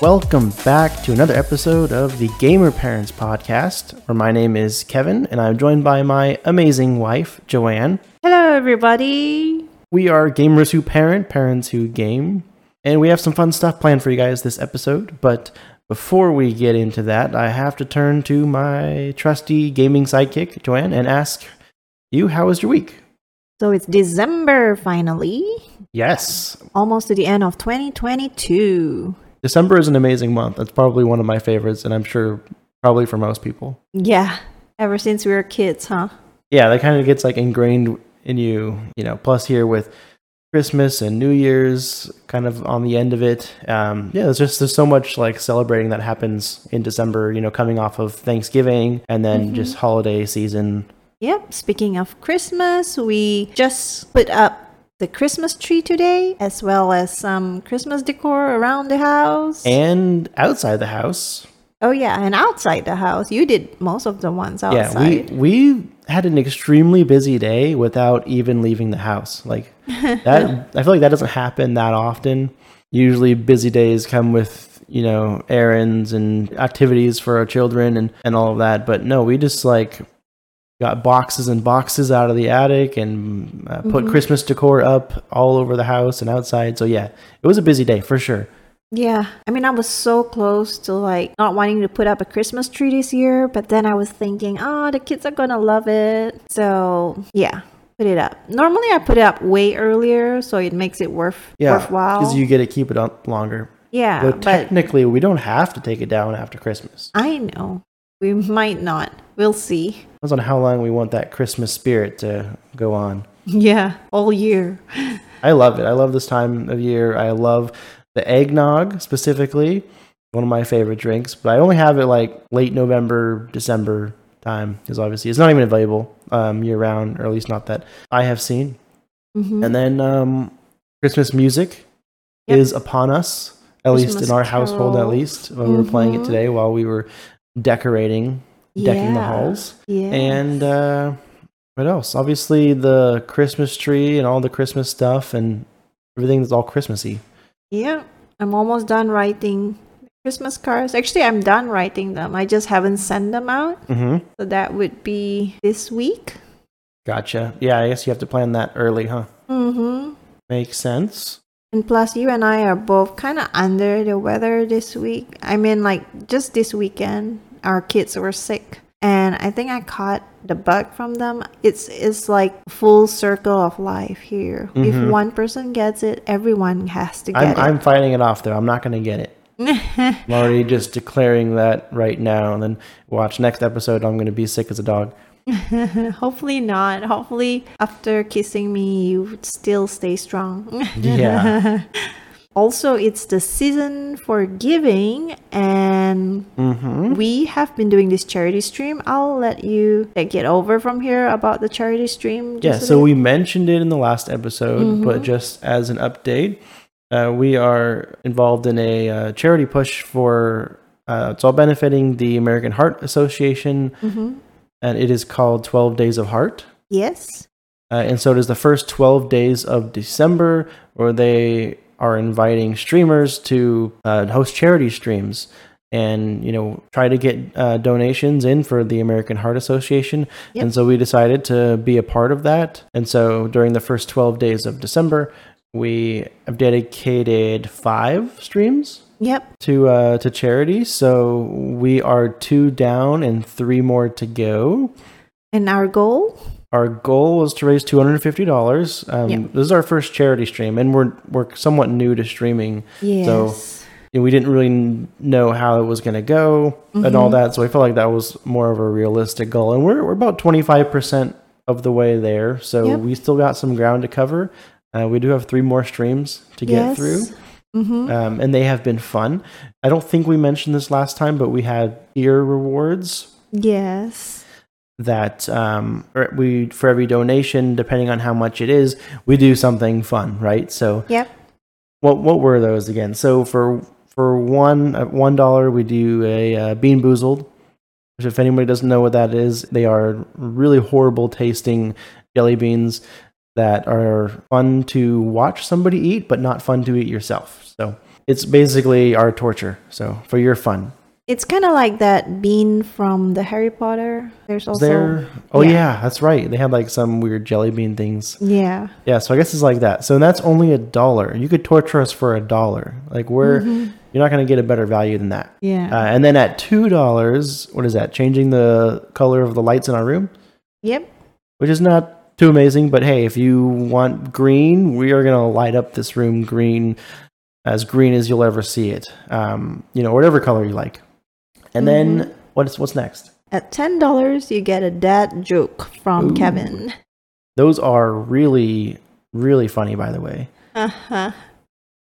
Welcome back to another episode of the Gamer Parents Podcast, where my name is Kevin and I'm joined by my amazing wife, Joanne. Hello, everybody. We are gamers who parent, parents who game, and we have some fun stuff planned for you guys this episode. But before we get into that, I have to turn to my trusty gaming sidekick, Joanne, and ask you, how was your week? So it's December finally, Yes, almost to the end of 2022. December is an amazing month. That's probably one of my favorites, and I'm sure probably for most people. Yeah, ever since we were kids, huh? Yeah, that kind of gets like ingrained in you, you know. Plus, here with Christmas and New Year's kind of on the end of it, um, yeah, there's just there's so much like celebrating that happens in December. You know, coming off of Thanksgiving and then just holiday season. Yep, speaking of Christmas, we just put up the Christmas tree today, as well as some Christmas decor around the house. And outside the house, oh, yeah, and outside the house. You did most of the ones outside. yeah, we we had an extremely busy day without even leaving the house. Like that, I feel like that doesn't happen that often. Usually, busy days come with you know errands and activities for our children and and all of that. But no, we just like got boxes and boxes out of the attic and uh, put Christmas decor up all over the house and outside. So yeah, it was a busy day for sure. Yeah, I mean, I was so close to like not wanting to put up a Christmas tree this year, but then I was thinking, oh, the kids are gonna love it. So yeah, put it up. Normally, I put it up way earlier, so it makes it worth Yeah, worthwhile. because you get to keep it up longer. yeah, but but technically, we don't have to take it down after Christmas. I know we might not. We'll see. Depends on how long we want that Christmas spirit to go on. Yeah, all year. I love it. I love this time of year. I love the eggnog specifically, one of my favorite drinks. But I only have it like late November, December time because obviously it's not even available um, year round, or at least not that I have seen. Mhm. And then um, Christmas music Yep. is upon us, at least in our household, at least. When we were playing it Mhm. today while we were decorating, decking the halls. Yeah. And uh, what else? Obviously, the Christmas tree and all the Christmas stuff and everything that's all Christmassy. Yeah, I'm almost done writing Christmas cards. Actually, I'm done writing them. I just haven't sent them out. Mm-hmm. So that would be this week. Gotcha. Yeah, I guess you have to plan that early, huh? Mm-hmm. Makes sense. And plus, you and I are both kind of under the weather this week. I mean, like, just this weekend, our kids were sick. And I think I caught the bug from them. It's it's like full circle of life here. If Mhm. one person gets it, everyone has to I'm, get I'm fighting it off, though. I'm not going to get it. it. I'm already just declaring that right now. And then watch next episode, I'm going to be sick as a dog. Hopefully not. Hopefully, after kissing me, you would still stay strong. Yeah. also, it's the season for giving, and Mm-hmm. we have been doing this charity stream. I'll let you take it over from here about the charity stream. Yeah, so bit. we mentioned it in the last episode, but just as an update, uh, we are involved in a uh, charity push for uh, it's all benefiting the American Heart Association, Mhm. and it is called 12 Days of Heart. Yes. Uh, and so it is the first 12 days of December where they are inviting streamers to uh, host charity streams and you know try to get uh, donations in for the American Heart Association. Yep. And so we decided to be a part of that. And so during the first 12 days of December, we have dedicated five streams Yep. to uh, to charity. So we are two down and three more to go. And our goal? Our goal was to raise two hundred and fifty dollars. Um. This is our first charity stream, and we're we're somewhat new to streaming. Yes. And we didn't really know how it was going to go and Mm-hmm. all that, so I felt like that was more of a realistic goal. And we're we're about twenty five percent of the way there, so Yep. we still got some ground to cover. Uh, we do have three more streams to get through. Mm-hmm. um, and they have been fun. I don't think we mentioned this last time, but we had ear rewards Yes. That um, we for every donation, depending on how much it is, we do something fun, right? So Yep. what what were those again? So for for one uh, one dollar, we do a uh, BeanBoozled. Which, if anybody doesn't know what that is, they are really horrible tasting jelly beans that are fun to watch somebody eat, but not fun to eat yourself. So it's basically our torture. So for your fun, It's kind of like that bean from the Harry Potter. There's also there? Oh yeah. yeah. that's right. They had like some weird jelly bean things. yeah. Yeah, so I guess it's like that. So that's only a dollar. You could torture us for a dollar. Like we're Mhm. you're not going to get a better value than that. Yeah. Uh, and then at two dollars, what is that? Changing the color of the lights in our room, yep. which is not too amazing. But hey, if you want green, we are going to light up this room green, as green as you'll ever see it. Um, you know, whatever color you like. And then what's what's next? At ten dollars, you get a dad joke from Ooh. Kevin. Those are really really funny, by the way. Uh huh.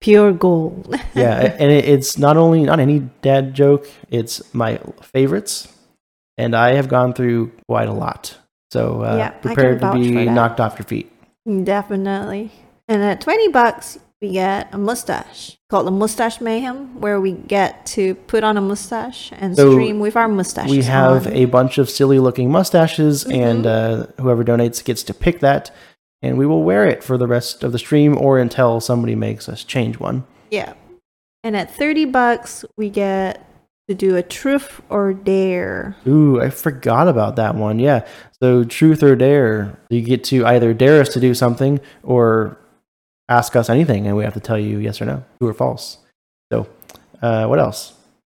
Pure gold. yeah, and it, it's not only not any dad joke; it's my favorites, and I have gone through quite a lot. So uh, Yeah, prepared to be knocked off your feet. Definitely. And at 20 bucks, we get a mustache called the Mustache Mayhem, where we get to put on a mustache and So stream with our mustaches. we have on. a bunch of silly looking mustaches, Mhm. and uh, whoever donates gets to pick that, and we will wear it for the rest of the stream or until somebody makes us change one. Yeah. And at 30 bucks, we get to do a truth or dare. Ooh, I forgot about that one. Yeah. So truth or dare, you get to either dare us to do something or ask us anything, and we have to tell you yes or no, true or false. So, uh, what else?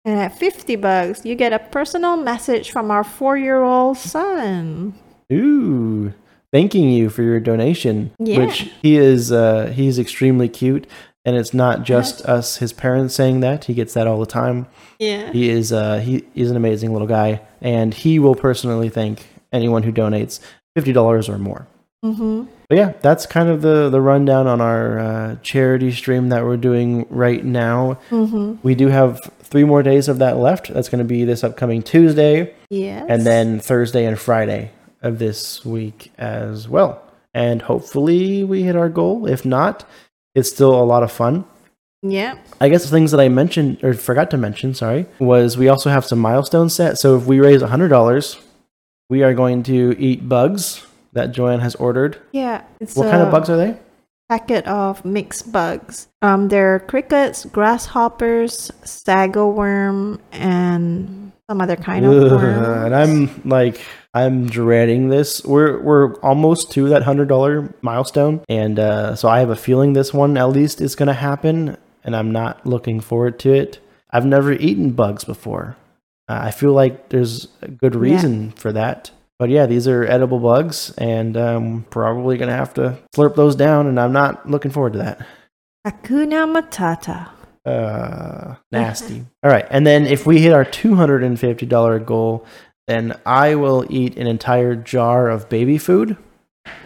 And at 50 bucks, you get a personal message from our four year old son. Ooh, thanking you for your donation. Yeah. Which he is, uh, he's extremely cute, and it's not just us, his parents, saying that. He gets that all the time. Yeah. He is, uh, he is an amazing little guy, and he will personally thank anyone who donates fifty dollars or more. Mm-hmm. But yeah, that's kind of the the rundown on our uh, charity stream that we're doing right now. Mm-hmm. We do have three more days of that left. That's going to be this upcoming Tuesday, Yes. and then Thursday and Friday of this week as well. And hopefully we hit our goal. If not, it's still a lot of fun. Yeah. I guess the things that I mentioned or forgot to mention, sorry, was we also have some milestones set. So if we raise hundred dollars, we are going to eat bugs that Joanne has ordered. Yeah. It's What kind of bugs are they? Packet of mixed bugs. Um, there are crickets, grasshoppers, sago worm, and some other kind of worm. and I'm like, I'm dreading this. We're we're almost to that hundred dollar milestone, and uh, so I have a feeling this one at least is going to happen, and I'm not looking forward to it. I've never eaten bugs before. Uh, I feel like there's a good reason for that. But yeah, these are edible bugs, and um, probably going to have to slurp those down, and I'm not looking forward to that. Hakuna Matata. Uh, nasty. All right, and then if we hit our two hundred and fifty dollar goal, then I will eat an entire jar of baby food.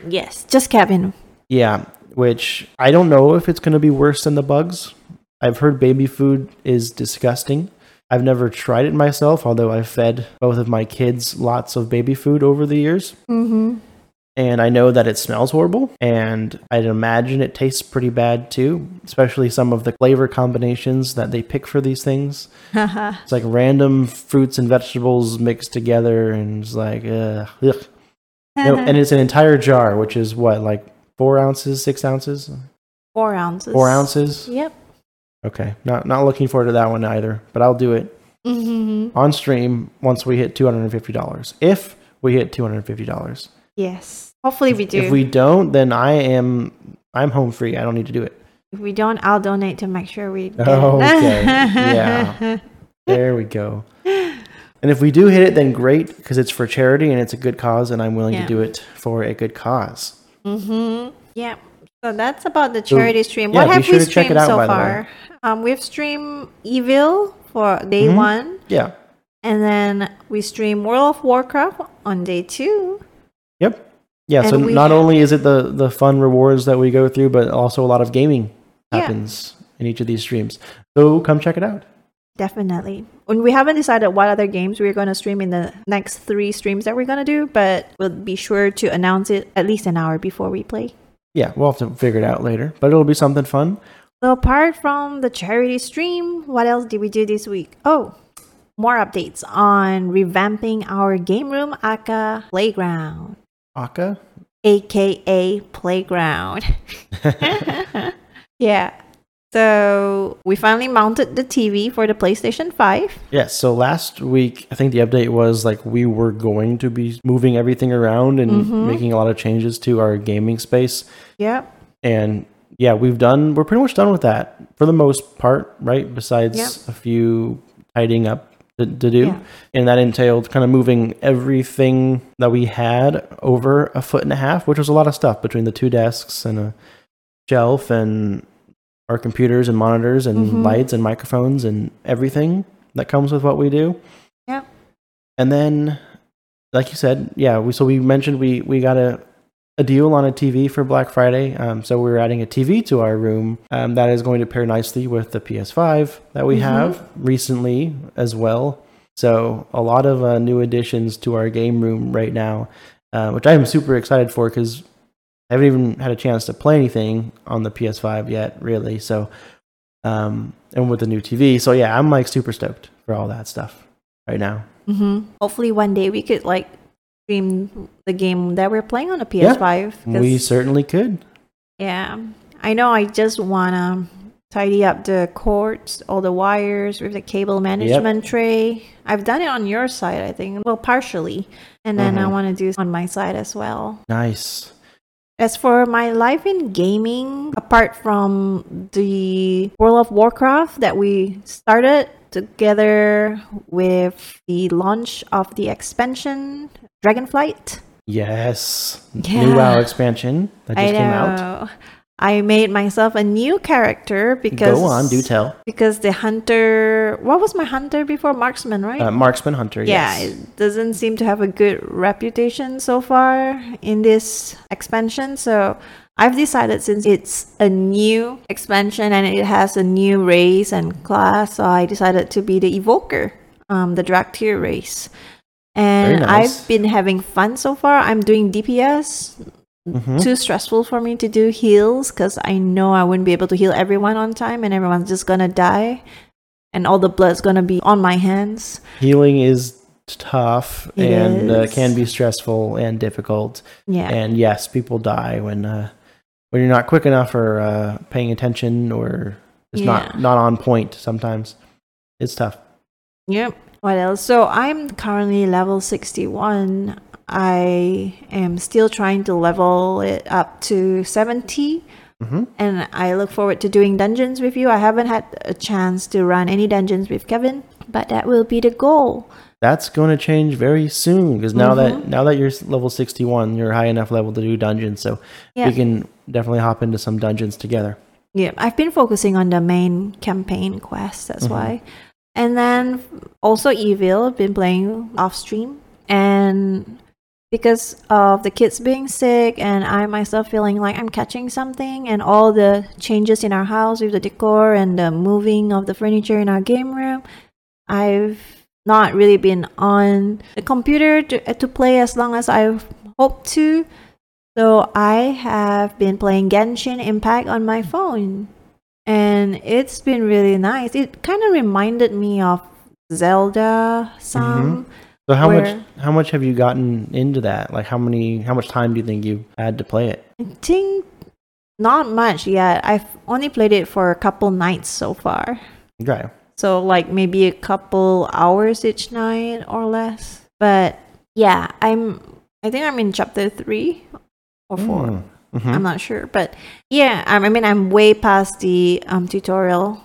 Yes, just Kevin. Yeah, which I don't know if it's going to be worse than the bugs. I've heard baby food is disgusting. I've never tried it myself, although I've fed both of my kids lots of baby food over the years. Mm-hmm. And I know that it smells horrible, and I'd imagine it tastes pretty bad too, especially some of the flavor combinations that they pick for these things. It's like random fruits and vegetables mixed together, and it's like, uh, ugh. No, and it's an entire jar, which is what, like four ounces, six ounces, Four ounces. four ounces. Yep. Okay, not not looking forward to that one either, but I'll do it Mm-hmm. on stream once we hit two hundred and fifty dollars. If we hit two hundred and fifty dollars, Yes. Hopefully we do. if we don't, then I am I'm home free. I don't need to do it. If we don't, I'll donate to make sure we. It. Okay, yeah. There we go. And if we do hit it, then great, because it's for charity and it's a good cause, and I'm willing Yeah. to do it for a good cause. Mm-hmm. Yeah. So that's about the So, charity stream. yeah, what have sure we to check it streamed out, so by the way. far? Um, we've streamed Evil for day Mhm. one, Yeah. and then we streamed World of Warcraft on day two. Yep. Yeah. so And we not have- only is it the the fun rewards that we go through, but also a lot of gaming Yeah. happens in each of these streams. So come check it out. Definitely. And we haven't decided what other games we're going to stream in the next three streams that we're going to do, but we'll be sure to announce it at least an hour before we play. Yeah, we'll have to figure it out later, but it'll be something fun. So, apart from the charity stream, what else did we do this week? Oh, more updates on revamping our game room aka playground Aka? aka playground yeah so we finally mounted the tv for the playstation 5 Yes, so last week, I think the update was like we were going to be moving everything around and Mhm. making a lot of changes to our gaming space. yep And yeah, we've done, we're pretty much done with that for the most part, right? Besides Yep. a few tidying up to, to do. Yeah. And that entailed kind of moving everything that we had over a foot and a half, which was a lot of stuff between the two desks and a shelf and our computers and monitors and Mhm. lights and microphones and everything that comes with what we do. Yep. And then, like you said, yeah, we so we mentioned we we got a a deal on a TV for Black Friday. Um, so we're adding a TV to our room um, that is going to pair nicely with the PS5 that we Mhm. have recently as well. So a lot of uh, new additions to our game room right now, uh, which I am super excited for because I haven't even had a chance to play anything on the PS5 yet, really. So, um, and with the new TV, so yeah, I'm like super stoked for all that stuff right now. Mm-hmm. hopefully one day we could like stream the game that we're playing on the Yeah. ps5 'cause- We certainly could. Yeah, I know. I just wanna tidy up the cords, all the wires with the cable management tray. I've done it on your side, I think. Well, partially, and then I Mhm. want to do on my side as well. Nice. As for my life in gaming, apart from the World of Warcraft that we started together with the launch of the expansion Dragonflight. Yes. Yeah. New WoW expansion that just I came out. I made myself a new character because Go on, do tell. because the hunter what was my hunter before marksman right Uh, Marksman Hunter. yeah Yes. it doesn't seem to have a good reputation so far in this expansion so i've decided since it's a new expansion and it has a new race and class so i decided to be the evoker um the Dracthyr race and nice. i've been having fun so far i'm doing dps Mhm. too stressful for me to do heals because I know I wouldn't be able to heal everyone on time and everyone's just gonna die and all the blood's gonna be on my hands. Healing is tough It and uh, can be stressful and difficult. Yeah. And yes, people die when uh, when you're not quick enough or uh, paying attention or it's Yeah. not not on point. Sometimes it's tough. Yep. What else? So I'm currently level 61. I am still trying to level it up to 70. hmm And I look forward to doing dungeons with you. I haven't had a chance to run any dungeons with Kevin, but that will be the goal. That's going to change very soon because now that Mhm. now that you're level 61, you're high enough level to do dungeons. So Yeah. we can definitely hop into some dungeons together. Yeah, I've been focusing on the main campaign quest. That's Mhm. why. And then also Evil, been playing off stream, and because of the kids being sick and I myself feeling like I'm catching something, and all the changes in our house with the decor and the moving of the furniture in our game room, I've not really been on the computer to, uh, to play as long as I hoped to. So I have been playing Genshin Impact on my phone. And it's been really nice. It kind of reminded me of Zelda some. Mm-hmm. So how Where- much how much have you gotten into that? Like how many how much time do you think you had to play it? I think not much yet. I've only played it for a couple nights so far. Okay. So like maybe a couple hours each night or less. But yeah, I'm I think I'm in chapter 3 or 4. Mm. Mhm. I'm not sure, but yeah, I I mean, I'm way past the um, tutorial,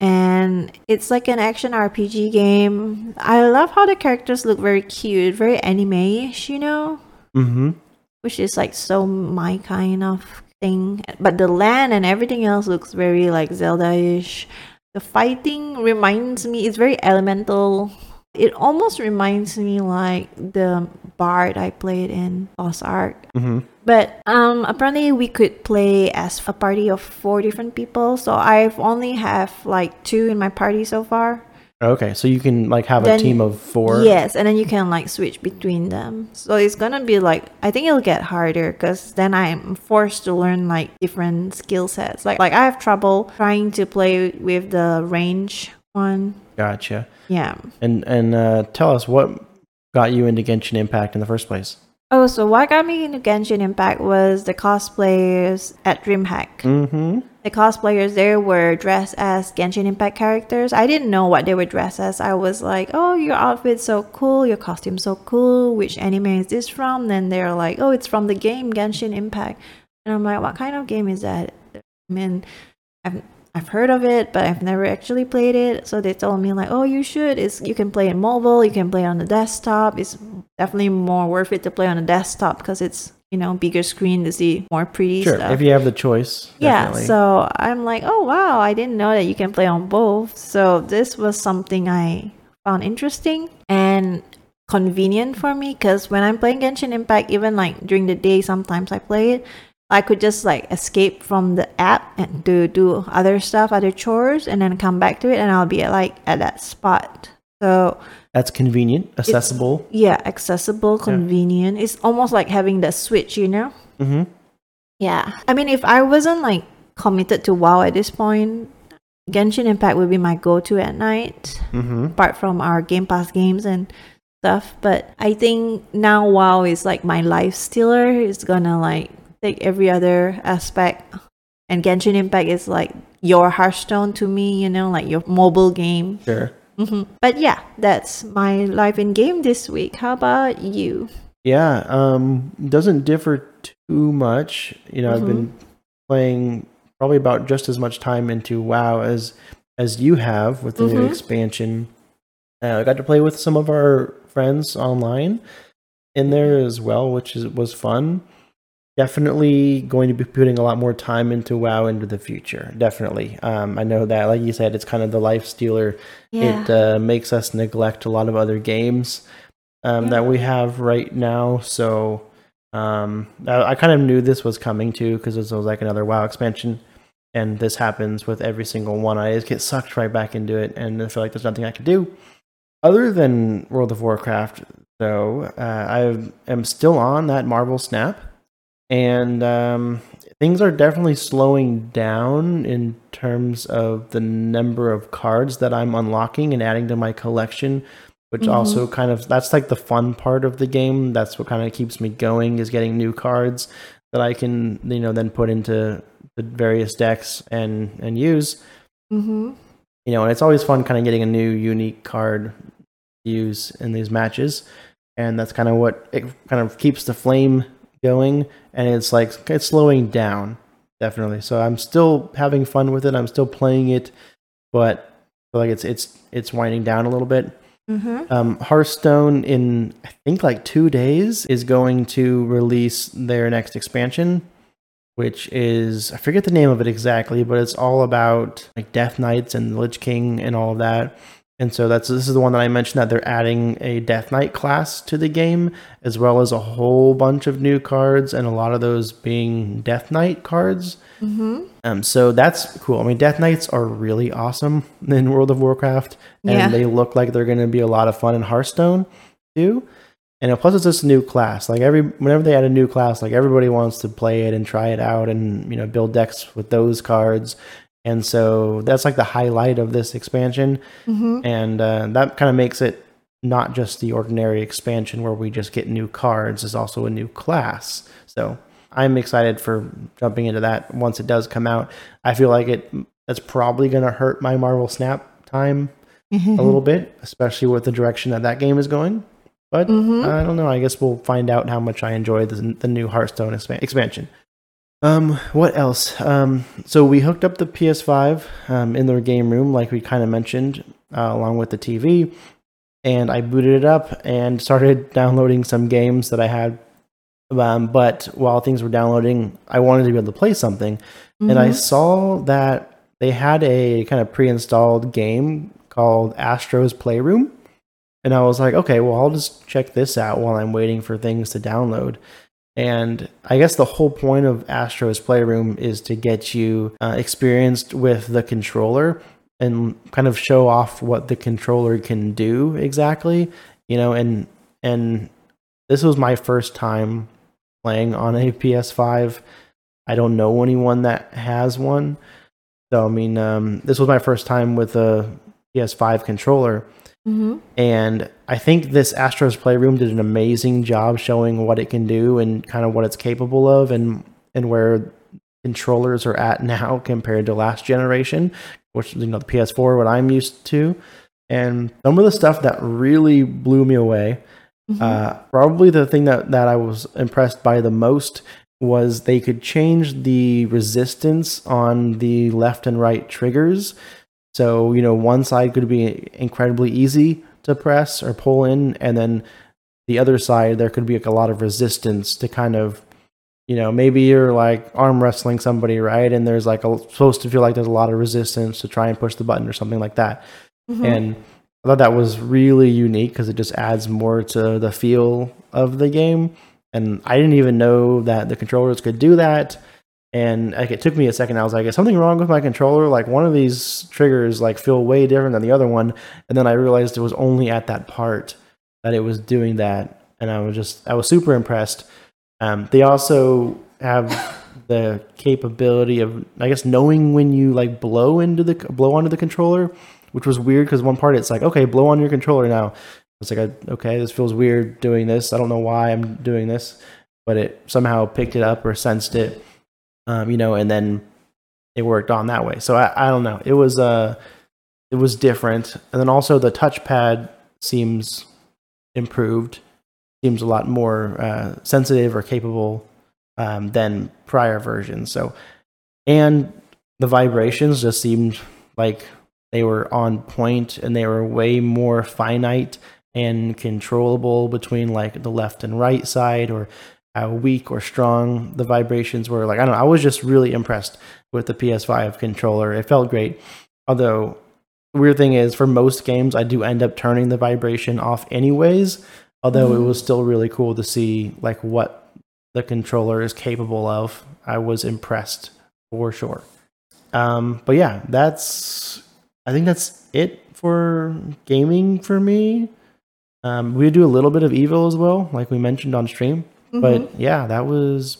and it's like an action RPG game. I love how the characters look very cute, very anime-ish, you know, Mhm. which is like so my kind of thing. But the land and everything else looks very like Zelda-ish. The fighting reminds me, it's very elemental It almost reminds me like the Bard I played in Lost Ark. hmm But um, apparently we could play as a party of four different people. So I've only have like two in my party so far. Okay, so you can like have a team of four. Yes, and then you can like switch between them. So it's gonna be like I think it'll get harder because then I'm forced to learn like different skill sets. Like like I have trouble trying to play with the range one. Gotcha. Yeah. And and uh, tell us what got you into Genshin Impact in the first place. Oh, so what got me into Genshin Impact was the cosplayers at DreamHack. Mm-hmm. The cosplayers there were dressed as Genshin Impact characters. I didn't know what they were dressed as. I was like, "Oh, your outfit's so cool. Your costume's so cool. Which anime is this from?" Then they're like, "Oh, it's from the game Genshin Impact." And I'm like, "What kind of game is that?" I mean, I've I've heard of it, but I've never actually played it. So they told me like, "Oh, you should. It's you can play it mobile. You can play on the desktop. It's definitely more worth it to play on the desktop because it's you know bigger screen to see more pretty Sure, stuff." if you have the choice. Yeah, so I'm like, oh wow, I didn't know that you can play on both. So this was something I found interesting and convenient for me because when I'm playing Genshin Impact, even like during the day, sometimes I play it. I could just like escape from the app and do do other stuff, other chores, and then come back to it, and I'll be at, like at that spot. So that's convenient, accessible. yeah, accessible, convenient. It's almost like having the switch, you know. Mm-hmm. Yeah. I mean, if I wasn't like committed to WoW at this point, Genshin Impact would be my go to at night, Mm-hmm. apart from our Game Pass games and stuff. But I think now WoW is like my life stealer. It's gonna like take every other aspect. And Genshin Impact is like your Hearthstone to me, you know, like your mobile game. Sure. hmm But yeah, that's my life in game this week. How about you? Yeah, um, doesn't differ too much. You know, I've been playing probably about just as much time into WoW as as you have with the new Mhm. expansion. Uh, I got to play with some of our friends online in there as well, which is was fun. Definitely going to be putting a lot more time into WoW into the future. Definitely, um, I know that. Like you said, it's kind of the life stealer Yeah. it uh, makes us neglect a lot of other games um, that we have right now. So um, I, I kind of knew this was coming too because this was like another WoW expansion, and this happens with every single one. I just get sucked right back into it, and I feel like there's nothing I can do other than World of Warcraft. So uh, I am still on that Marvel Snap, and um, things are definitely slowing down in terms of the number of cards that I'm unlocking and adding to my collection, which Mhm. also kind of that's like the fun part of the game. That's what kind of keeps me going is getting new cards that I can you know then put into the various decks and and use. mm-hmm. You know, and it's always fun kind of getting a new unique card to use in these matches. And that's kind of what it kind of keeps the flame going and it's like it's slowing down definitely. So i'm still having fun with it. I'm still playing it but like it's it's it's winding down a little bit. Mm-hmm. um, hearthstone in i think like two days is going to release their next expansion which is i forget the name of it exactly but it's all about like death knights and lich king and all of that and so that's this is the one that I mentioned that they're adding a Death Knight class to the game, as well as a whole bunch of new cards, and a lot of those being Death Knight cards. Mm-hmm. Um, so that's cool. I mean, Death Knights are really awesome in World of Warcraft, and Yeah. they look like they're going to be a lot of fun in Hearthstone too. And plus, it's just a new class. Like every whenever they add a new class, like everybody wants to play it and try it out, and you know, build decks with those cards. And so that's like the highlight of this expansion. Mm-hmm. and uh, that kind of makes it not just the ordinary expansion where we just get new cards is also a new class. So i'm excited for jumping into that once it does come out. I feel like it that's probably going to hurt my marvel snap time a little bit especially with the direction that that game is going. But Mhm. i don't know i guess we'll find out how much i enjoy the, the new hearthstone expan- expansion um, what else? Um, so we hooked up the PS5 um, in the game room, like we kind of mentioned, uh, along with the TV, and I booted it up and started downloading some games that I had. Um, but while things were downloading, I wanted to be able to play something, and I Mhm. saw that they had a kind of pre-installed game called Astro's Playroom. and I was like, okay, well, I'll just check this out while I'm waiting for things to download. And I guess the whole point of Astro's Playroom is to get you uh, experienced with the controller and kind of show off what the controller can do exactly, you know, and and this was my first time playing on a PS5. I don't know anyone that has one. So I mean, um, this was my first time with a PS5 controller. Mm-hmm. And I think this Astro's Playroom did an amazing job showing what it can do and kind of what it's capable of and and where controllers are at now compared to last generation, which you know the PS4 what I'm used to. And some of the stuff that really blew me away, Mhm. uh, probably the thing that, that I was impressed by the most was they could change the resistance on the left and right triggers. So, you know, one side could be incredibly easy to press or pull in, and then the other side, there could be like a lot of resistance to kind of, you know, maybe you're like arm wrestling somebody, right? And there's like a, supposed to feel like there's a lot of resistance to try and push the button or something like that. Mhm. And I thought that was really unique because it just adds more to the feel of the game. And I didn't even know that the controllers could do that. And like it took me a second. I was like, "Is something wrong with my controller? Like one of these triggers like feel way different than the other one." And then I realized it was only at that part that it was doing that, and I was just I was super impressed. Um, they also have the capability of I guess knowing when you like blow into the blow onto the controller, which was weird because one part it's like okay blow on your controller now. It's like okay this feels weird doing this. I don't know why I'm doing this, but it somehow picked it up or sensed it, um, you know, and then it worked on that way. So I, I don't know. It was uh it was different, and then also the touchpad seems improved. Seems a lot more uh, sensitive or capable um, than prior versions. So, and the vibrations just seemed like they were on point and they were way more finite and controllable between like the left and right side or how weak or strong the vibrations were. Like, I don't know. I was just really impressed with the PS5 controller. It felt great. Although, the weird thing is, for most games, I do end up turning the vibration off anyways. Although it Mhm. was still really cool to see like what the controller is capable of. I was impressed for sure. Um, but yeah, that's I think that's it for gaming for me. Um, we do a little bit of evil as well, like we mentioned on stream. Mhm. But yeah, that was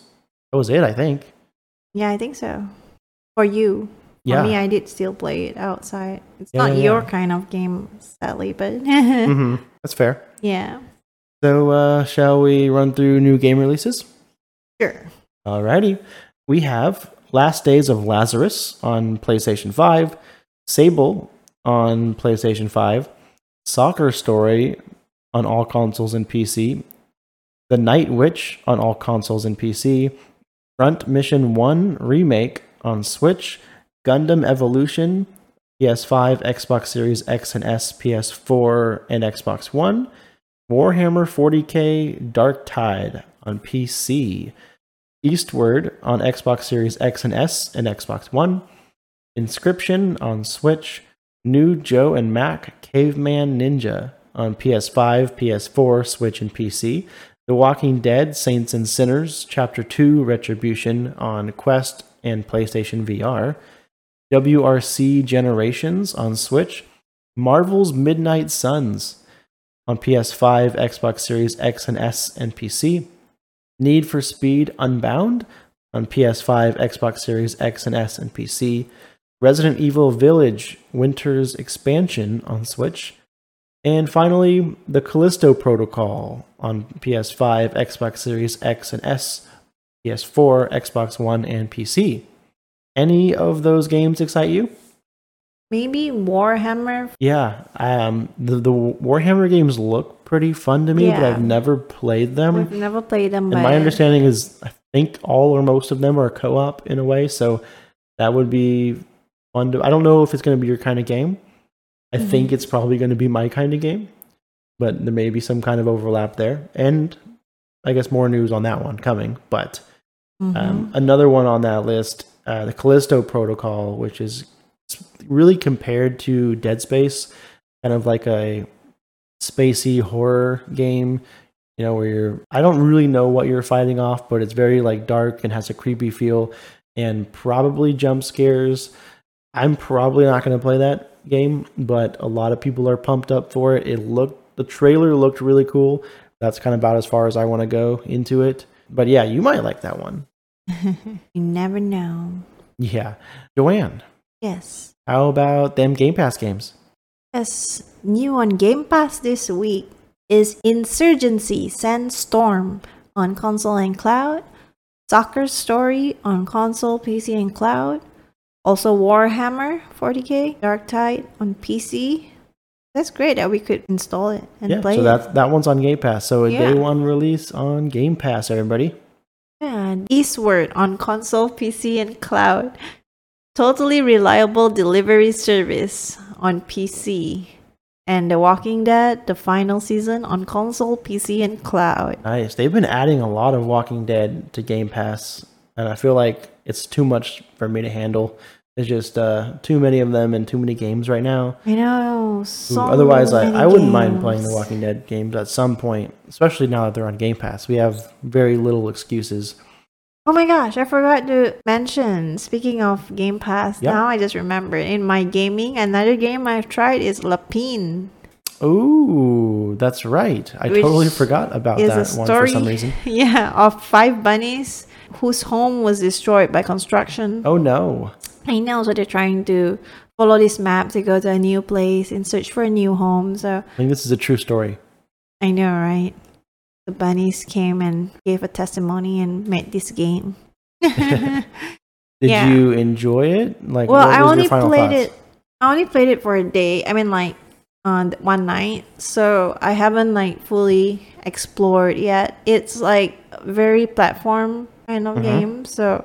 that was it. I think. yeah, I think so. For you, for Yeah. me, I did still play it outside. It's Yeah, not yeah, your kind of game, sadly, but hmm That's fair. yeah, So, uh, shall we run through new game releases? sure. Alrighty. We have Last Days of Lazarus on PlayStation 5, Sable on PlayStation 5, Soccer Story on all consoles and PC, The Night Witch on all consoles and PC, Front Mission 1 Remake on Switch, Gundam Evolution, PS5, Xbox Series X and S, PS4, and Xbox One, Warhammer 40k Darktide on PC, Eastward on Xbox Series X and S and Xbox One, Inscryption on Switch, New Joe and Mac Caveman Ninja on PS5, PS4, Switch, and PC, The Walking Dead Saints and Sinners Chapter 2 Retribution on Quest and PlayStation VR, WRC Generations on Switch, Marvel's Midnight Suns on PS5, Xbox Series X and S, and PC. Need for Speed Unbound on PS5, Xbox Series X and S, and PC. Resident Evil Village Winter's Expansion on Switch. And finally, the Callisto Protocol on PS5, Xbox Series X and S, PS4, Xbox One, and PC. Any of those games excite you? Maybe Warhammer. Yeah, um, the the Warhammer games look pretty fun to me, but I've never played them. We've never played them, And my understanding is, I think all or most of them are co-op in a way, so that would be fun to. I don't know if it's going to be your kind of game. I Mhm. think it's probably going to be my kind of game, but there may be some kind of overlap there, and I guess more news on that one coming. But Mhm. um, another one on that list, uh, the Callisto Protocol, which is really compared to Dead Space, kind of like a spacey horror game. You know, where you're I don't really know what you're fighting off, but it's very like dark and has a creepy feel and probably jump scares. I'm probably not going to play that game, but a lot of people are pumped up for it. It looked the trailer looked really cool. That's kind of about as far as I want to go into it. But yeah, you might like that one. you never know. Yeah. Joanne, Yes. how about them Game Pass games? Yes. New on Game Pass this week is Insurgency Sandstorm on console and cloud, Soccer Story on console, PC, and cloud. Also, Warhammer 40k Darktide on PC. That's great that we could install it and yeah, play so it. that that one's on Game Pass. So a Yeah. day one release on Game Pass, everybody. And Eastward on console, PC, and cloud. Totally reliable delivery service on PC. And The Walking Dead, the final season on console, PC, and cloud. Nice. They've been adding a lot of Walking Dead to Game Pass, and I feel like it's too much for me to handle. There's just uh, too many of them and too many games right now. I know. So Otherwise, I, I wouldn't mind playing the. Walking Dead games at some point, especially now that they're on Game Pass. We have very little excuses. Oh my gosh, I forgot to mention. Speaking of Game Pass, Yep. now I just remembered. In my gaming, another game I've tried is Lapin. Ooh, that's right. I Which totally forgot about that a one for some reason. yeah, of five bunnies whose home was destroyed by construction. Oh no. I know, so they're trying to follow this map to go to a new place and search for a new home. So I think this is a true story. I know, right? The bunnies came and gave a testimony and made this game. Did Yeah. you enjoy it? Like, well, I only played thoughts? it. I only played it for a day. I mean, like on one night. So I haven't like fully explored yet. It's like very platform kind of Mhm. game. So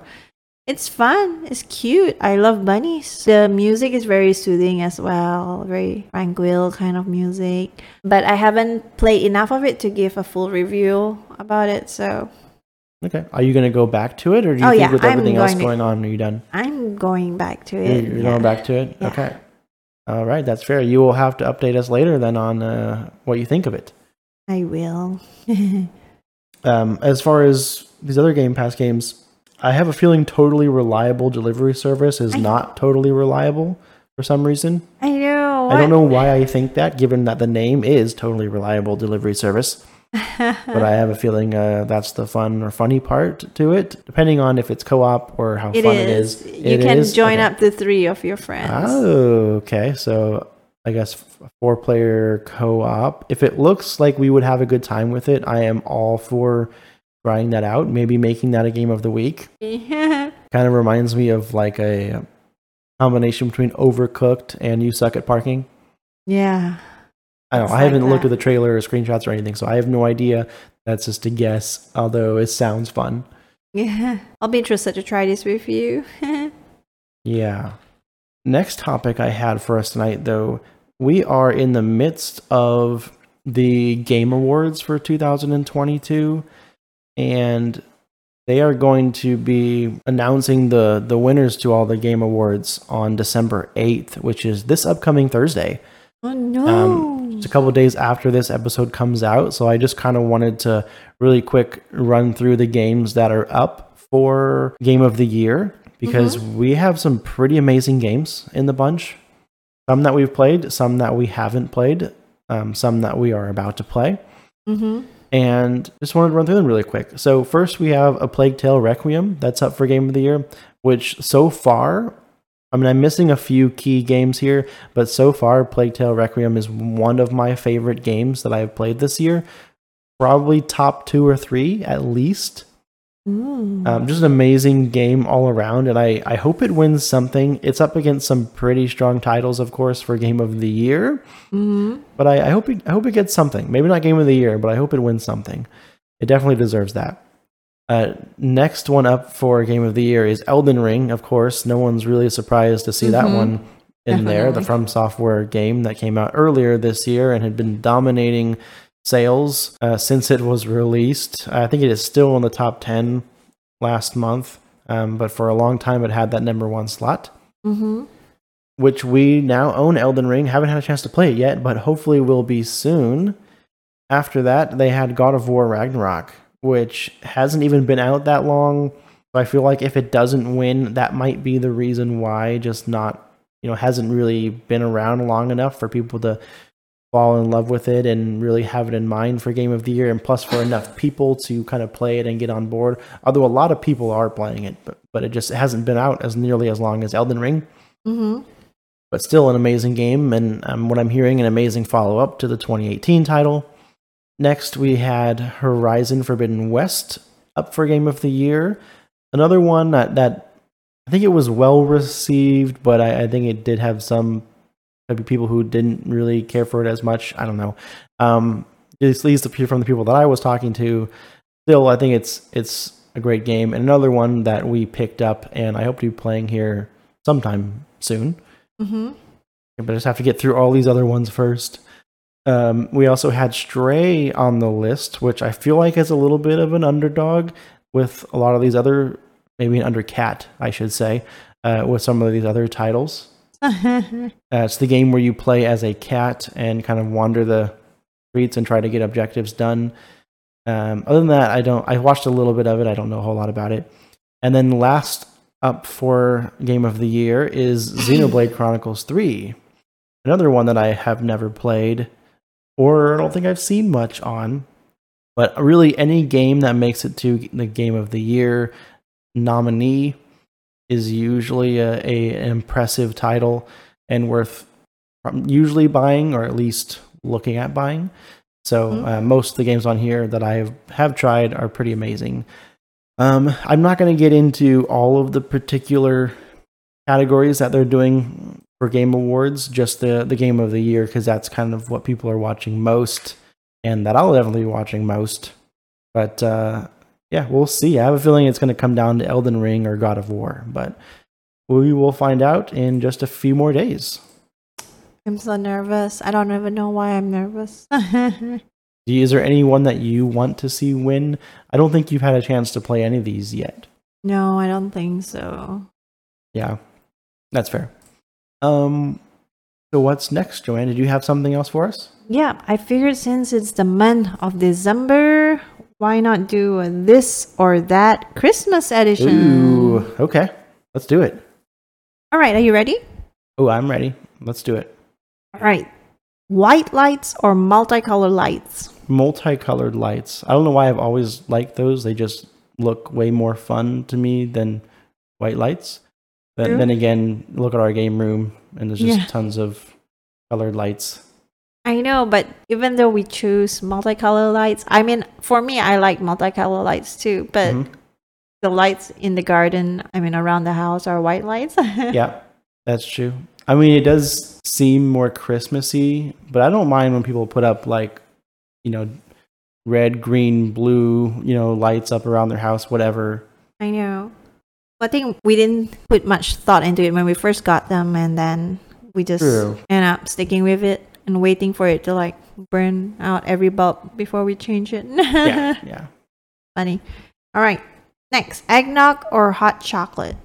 it's fun. It's cute. I love bunnies. The music is very soothing as well. Very tranquil kind of music. But I haven't played enough of it to give a full review about it. So Okay. Are you going to go back to it, or do you Oh, think yeah, with everything else going to- on, are you done? I'm going back to You're, it. you're yeah. going back to it? Yeah. Okay. All right. That's fair. You will have to update us later then on uh, what you think of it. I will. Um, as far as these other Game Pass games, I have a feeling totally reliable delivery service is I- not totally reliable for some reason. I know. I don't know why I think that, given that the name is totally reliable delivery service. but I have a feeling uh, that's the fun or funny part to it, depending on if it's co-op or how It fun is. it is. You It can is? join Okay. up the three of your friends. Oh, okay. So I guess four-player co-op. If it looks like we would have a good time with it, I am all for trying that out. Maybe making that a game of the week. Yeah. Kind of reminds me of like a combination between Overcooked and You Suck at Parking. yeah. I don't know. I haven't like looked at the trailer or screenshots or anything, so I have no idea. That's just a guess, although it sounds fun. Yeah. I'll be interested to try this with you. Yeah. Next topic I had for us tonight, though, we are in the midst of the Game Awards for 2022, and they are going to be announcing the the winners to all the Game Awards on December 8th, which is this upcoming Thursday. oh no. It's a couple of days after this episode comes out, so I just kind of wanted to really quick run through the games that are up for Game of the Year because we have some pretty amazing games in the bunch. Some that we've played, some that we haven't played, um, some that we are about to play. mm-hmm. And just wanted to run through them really quick. So first we have a Plague Tale Requiem that's up for Game of the Year, which so far, I mean I'm missing a few key games here, but so far Plague Tale Requiem is one of my favorite games that I've played this year. Probably top two or three at least. Mm. Um, just an amazing game all around, and I, I hope it wins something. It's up against some pretty strong titles, of course, for Game of the Year. mm-hmm. But I, I hope it, I hope it gets something. Maybe not game of the year, but I hope it wins something. It definitely deserves that. Uh, next one up for game of the year is Elden Ring. Of course, no one's really surprised to see that Mhm. one in there. The From Software game that came out earlier this year and had been dominating sales uh, since it was released. I think it is still in the top ten last month, um, but for a long time it had that number one slot. Mm-hmm. which we now own Elden Ring. Haven't had a chance to play it yet, but hopefully will be soon. After that, they had God of War Ragnarok, which hasn't even been out that long. So I feel like if it doesn't win, that might be the reason why, just not, you know, hasn't really been around long enough for people to fall in love with it and really have it in mind for game of the year and plus for enough people to kind of play it and get on board. Although a lot of people are playing it but, but it just hasn't been out as nearly as long as elden ring. Mm-hmm. but still an amazing game and um, what i'm hearing an amazing follow-up to the 2018 title. Next we had horizon forbidden west up for game of the year. Another one that, that i think it was well received but I, I think it did have some maybe people who didn't really care for it as much i don't know um at least from the people that i was talking to still i think it's it's a great game and another one that we picked up and i hope to be playing here sometime soon Mm-hmm. but I just have to get through all these other ones first. Um, we also had Stray on the list, which I feel like is a little bit of an underdog with a lot of these other, maybe an undercat, I should say, uh, with some of these other titles. Uh, it's the game where you play as a cat and kind of wander the streets and try to get objectives done. Um, other than that, I don't. I watched a little bit of it. I don't know a whole lot about it. And then last up for game of the year is Xenoblade Chronicles 3. Another one that I have never played or I don't think I've seen much on. But really any game that makes it to the game of the year nominee is usually a, a an impressive title and worth usually buying or at least looking at buying. So Mhm. uh, most of the games on here that I have tried are pretty amazing. Um, I'm not going to get into all of the particular categories that they're doing for game awards, just the the game of the year, because that's kind of what people are watching most, and that I'll definitely be watching most. But uh, yeah, we'll see. I have a feeling it's going to come down to Elden Ring or God of War, but we will find out in just a few more days. I'm so nervous. I don't even know why I'm nervous. Is there anyone that you want to see win? I don't think you've had a chance to play any of these yet. no, I don't think so. Yeah, that's fair. Um, so what's next, Joanne? Did you have something else for us? Yeah, I figured since it's the month of December, why not do a this or that Christmas edition? Ooh, okay, let's do it. All right, are you ready? Oh, I'm ready. Let's do it. All right. White lights or multicolored lights? Multicolored lights. I don't know why I've always liked those. They just look way more fun to me than white lights. But True. then again, look at our game room, and there's just Yeah. tons of colored lights. I know, but even though we choose multicolored lights, I mean, for me, I like multicolored lights too, but Mhm. the lights in the garden, I mean, around the house are white lights. yeah, that's true. I mean, it does seem more Christmassy, but I don't mind when people put up like, you know, red, green, blue, you know, lights up around their house, whatever. I know. I think we didn't put much thought into it when we first got them, and then we just True. end up sticking with it and waiting for it to like burn out every bulb before we change it. Yeah, yeah. Funny. All right. Next, eggnog or hot chocolate?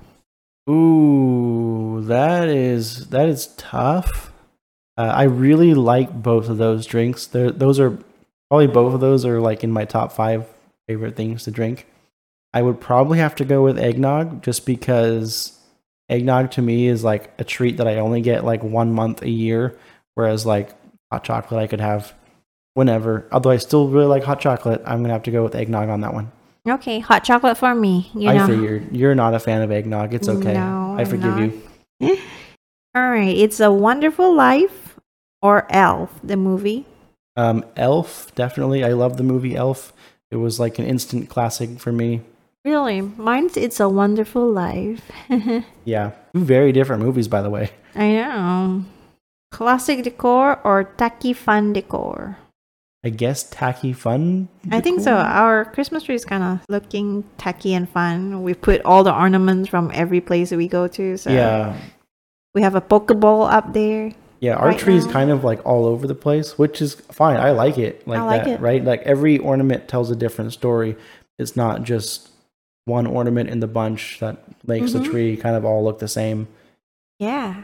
Ooh, that is that is tough. Uh, I really like both of those drinks. They're, those are probably both of those are like in my top five favorite things to drink. I would probably have to go with eggnog just because eggnog to me is like a treat that I only get like one month a year, whereas like hot chocolate I could have whenever. Although I still really like hot chocolate, I'm gonna have to go with eggnog on that one. Okay, hot chocolate for me. You I know. figured you're not a fan of eggnog. It's okay. No, I forgive not. you. All right, it's a Wonderful Life or Elf, the movie. Um, Elf, definitely. I love the movie Elf. It was like an instant classic for me. Really, mine's It's a Wonderful Life. Yeah, two very different movies, by the way. I know. Classic decor or tacky fun decor? I guess tacky fun. I think so. Our Christmas tree is kind of looking tacky and fun. We put all the ornaments from every place that we go to. So Yeah, we have a Pokeball up there. yeah. Our Right tree is kind of like all over the place, which is fine. I like it like, I like that, it. right? Like every ornament tells a different story. It's not just one ornament in the bunch that makes Mhm. the tree kind of all look the same. Yeah.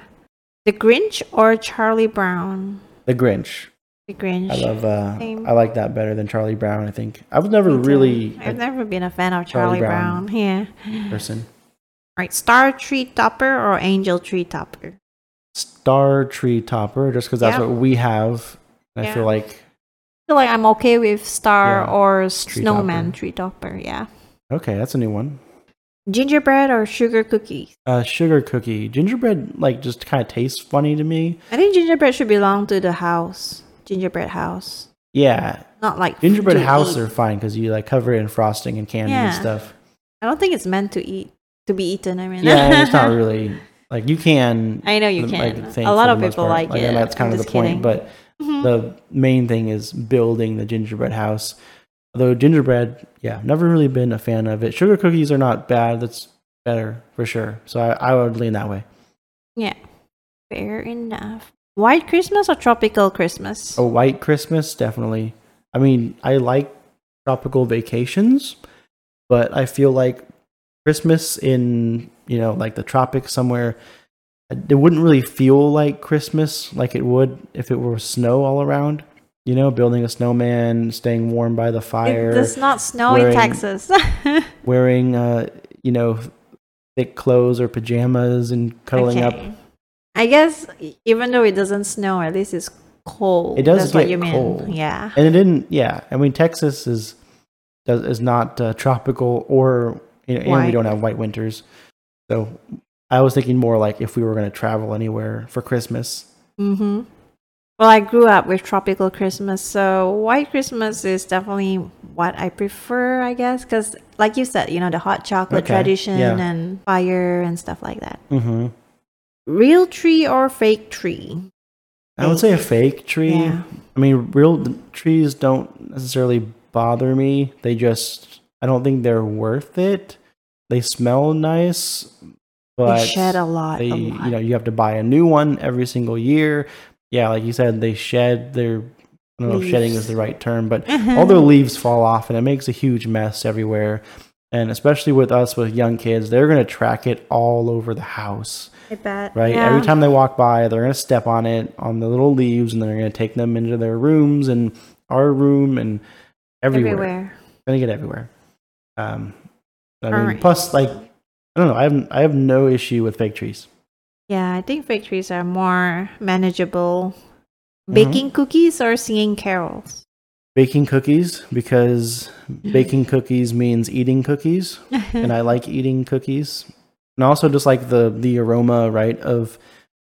The Grinch or Charlie Brown? The Grinch. The Grinch. I love. Uh, Same. I like that better than Charlie Brown. I think I was never really I've never been a fan of Charlie Charlie, Brown. Brown. Yeah. person. Right. Star tree topper or angel tree topper? Star Tree Topper, just because that's Yeah. what we have. And I feel like I feel like I'm okay with star Yeah. or Tree snowman topper. tree topper. Yeah. okay, that's a new one. Gingerbread or sugar cookies? Uh, sugar cookie, gingerbread, like just kind of tastes funny to me. I think gingerbread should belong to the house. Gingerbread house. Yeah, Not like gingerbread house eat. are fine because you like cover it in frosting and candy and stuff. I don't think it's meant to eat to be eaten. I mean, Yeah, it's not really like you can. I know you like, can. think a lot of people part. like, it. that's kind I'm of the just point. kidding. But Mhm. the main thing is building the gingerbread house. Although gingerbread, yeah, never really been a fan of it. Sugar cookies are not bad. That's better for sure. So I, I would lean that way. yeah, fair enough. White Christmas or tropical Christmas? A white Christmas, definitely. I mean, I like tropical vacations, but I feel like Christmas in, you know, like the tropics somewhere, it wouldn't really feel like Christmas like it would if it were snow all around. You know, building a snowman, staying warm by the fire, It does not snow wearing- in Texas. wearing, uh, you know, thick clothes or pajamas and cuddling up. I guess even though it doesn't snow, at least it's cold. It does That's what get you mean. cold. Yeah. and it didn't yeah i mean texas is does is not uh, tropical or you know, and we don't have white winters so i was thinking more like if we were going to travel anywhere for christmas Mm-hmm. Well, I grew up with tropical Christmas, so white Christmas is definitely what I prefer, I guess, because like you said, you know, the hot chocolate Okay, tradition yeah. and fire and stuff like that. mm-hmm. Real tree or fake tree? i would say a fake tree Yeah. i mean real trees don't necessarily bother me they just i don't think they're worth it they smell nice but they shed a lot. they a you know you have to buy a new one every single year yeah like you said they shed their i don't know if shedding is the right term but all their leaves fall off and it makes a huge mess everywhere and especially with us with young kids they're going to track it all over the house I bet. right Yeah. every time they walk by they're going to step on it on the little leaves and they're going to take them into their rooms and our room and everywhere, everywhere. going to get everywhere um i mean Alright. plus like i don't know i have i have no issue with fake trees Yeah, I think trees are more manageable. Mhm. Baking cookies or singing carols? baking cookies because baking cookies means eating cookies and I like eating cookies. And also just like the the aroma, right, of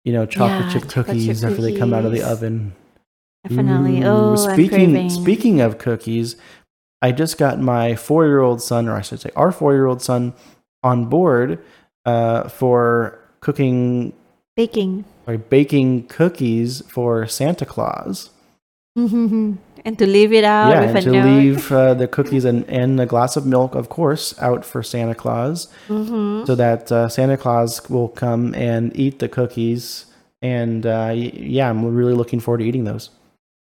you know chocolate Yeah, chip chocolate cookies chip after they come out of the oven. Definitely. Ooh, oh, speaking speaking of cookies, I just got my four year old son, or I should say, our four year old son, on board uh, for cooking baking. or baking cookies for Santa Claus. and to leave it out yeah, with and a to note. leave uh, the cookies and, and a glass of milk, of course, out for Santa Claus, Mhm. so that uh, Santa Claus will come and eat the cookies. And uh, yeah, I'm really looking forward to eating those.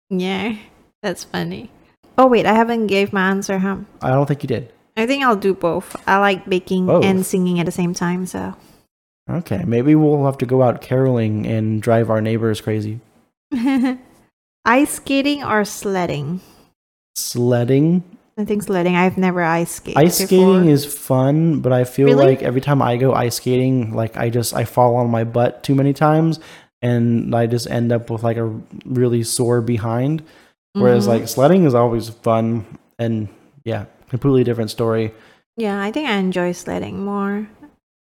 Yeah, that's funny. Oh wait, I haven't gave my answer, huh? I don't think you did. I think I'll do both. I like baking Both. and singing at the same time, so Okay, maybe we'll have to go out caroling and drive our neighbors crazy. ice skating or sledding. Sledding. I think sledding. I've never ice skated. Ice before. skating is fun, but I feel Really? like every time I go ice skating, like I just I fall on my butt too many times and I just end up with like a really sore behind. Whereas Mhm. like sledding is always fun and yeah, completely different story. Yeah, I think I enjoy sledding more.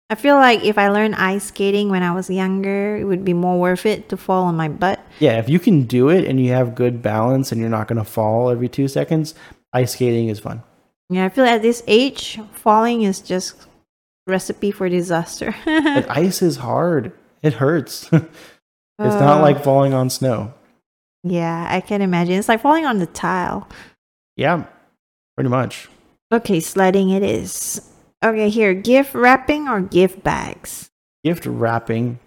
I feel like if I learned ice skating when I was younger, it would be more worth it to fall on my butt. Yeah, if you can do it and you have good balance and you're not going to fall every 2 seconds, ice skating is fun. Yeah, I feel at this age, falling is just recipe for disaster. But ice is hard. It hurts. it's not Uh, like falling on snow. Yeah, I can imagine. It's like falling on the tile. Yeah, pretty much. Okay, sledding it is. Okay, here, gift wrapping or gift bags? Gift wrapping.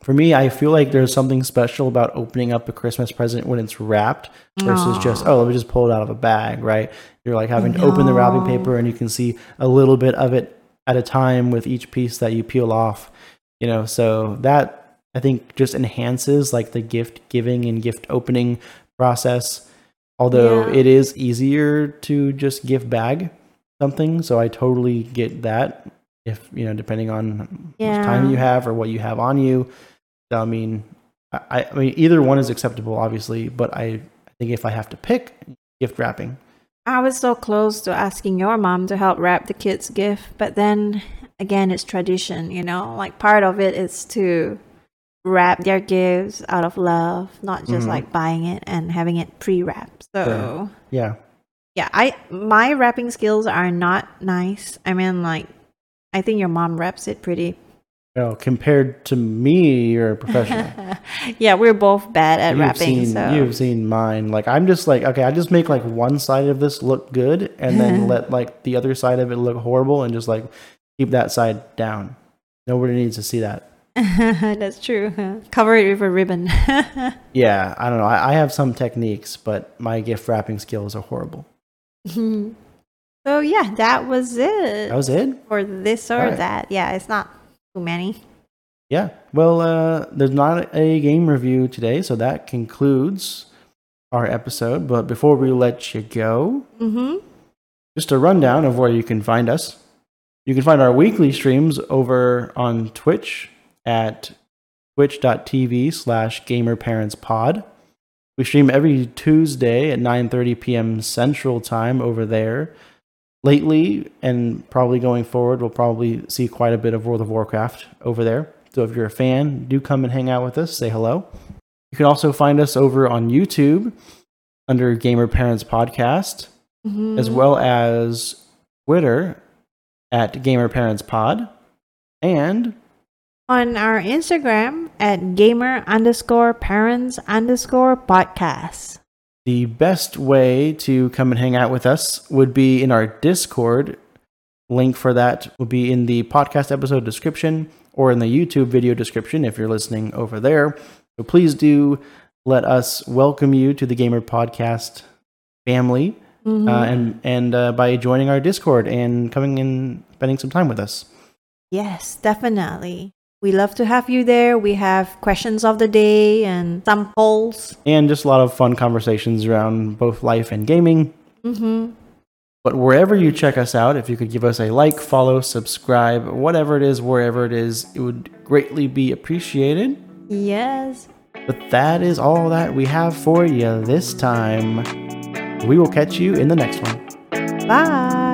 For me, I feel like there's something special about opening up a Christmas present when it's wrapped versus just, oh, let me just pull it out of a bag, right? You're like having to open the wrapping paper and you can see a little bit of it at a time with each piece that you peel off. You know, so that I think just enhances like the gift giving and gift opening process. Although Yeah. it is easier to just gift bag something, so I totally get that. If you know, depending on how much time you have or what you have on you. So, I mean, I, I mean, either one is acceptable, obviously. But I, I think if I have to pick, gift wrapping. I was so close to asking your mom to help wrap the kids' gift, but then again, it's tradition, you know? Like part of it is to wrap their gifts out of love, not just Mhm. like buying it and having it pre-wrapped. So, Yeah, yeah, I my wrapping skills are not nice. I mean, like I think your mom wraps it pretty. well, compared to me, you're a professional. yeah, we're both bad at you've wrapping. seen so you've seen mine. Like I'm just like okay, I just make like one side of this look good, and then let like the other side of it look horrible, and just like keep that side down. Nobody needs to see that. that's true. Cover it with a ribbon. Yeah, I don't know. I, I have some techniques, but my gift wrapping skills are horrible. so yeah, that was it. That was it. for this or Alright. that. Yeah, it's not too many. Yeah. Well, uh, there's not a game review today, so that concludes our episode. But before we let you go, Mm-hmm. just a rundown of where you can find us. You can find our weekly streams over on Twitch at twitch.tv slash gamerparentspod. We stream every Tuesday at 9.30 p.m. Central Time over there. Lately, and probably going forward, we'll probably see quite a bit of World of Warcraft over there. So if you're a fan, do come and hang out with us, say hello. You can also find us over on YouTube under Gamer Parents Podcast Mm-hmm. as well as Twitter at Gamer Parents Pod, and on our Instagram at gamer underscore parents underscore podcast. the best way to come and hang out with us would be in our Discord. Link for that will be in the podcast episode description or in the YouTube video description if you're listening over there. So please do let us welcome you to the Gamer Podcast family. Mhm. uh, and and uh, by joining our Discord and coming and spending some time with us. yes, definitely. We love to have you there. We have questions of the day and some polls. And just a lot of fun conversations around both life and gaming. Mm-hmm. But wherever you check us out, if you could give us a like, follow, subscribe, whatever it is, wherever it is, it would greatly be appreciated. Yes. But that is all that we have for you this time. We will catch you in the next one. Bye.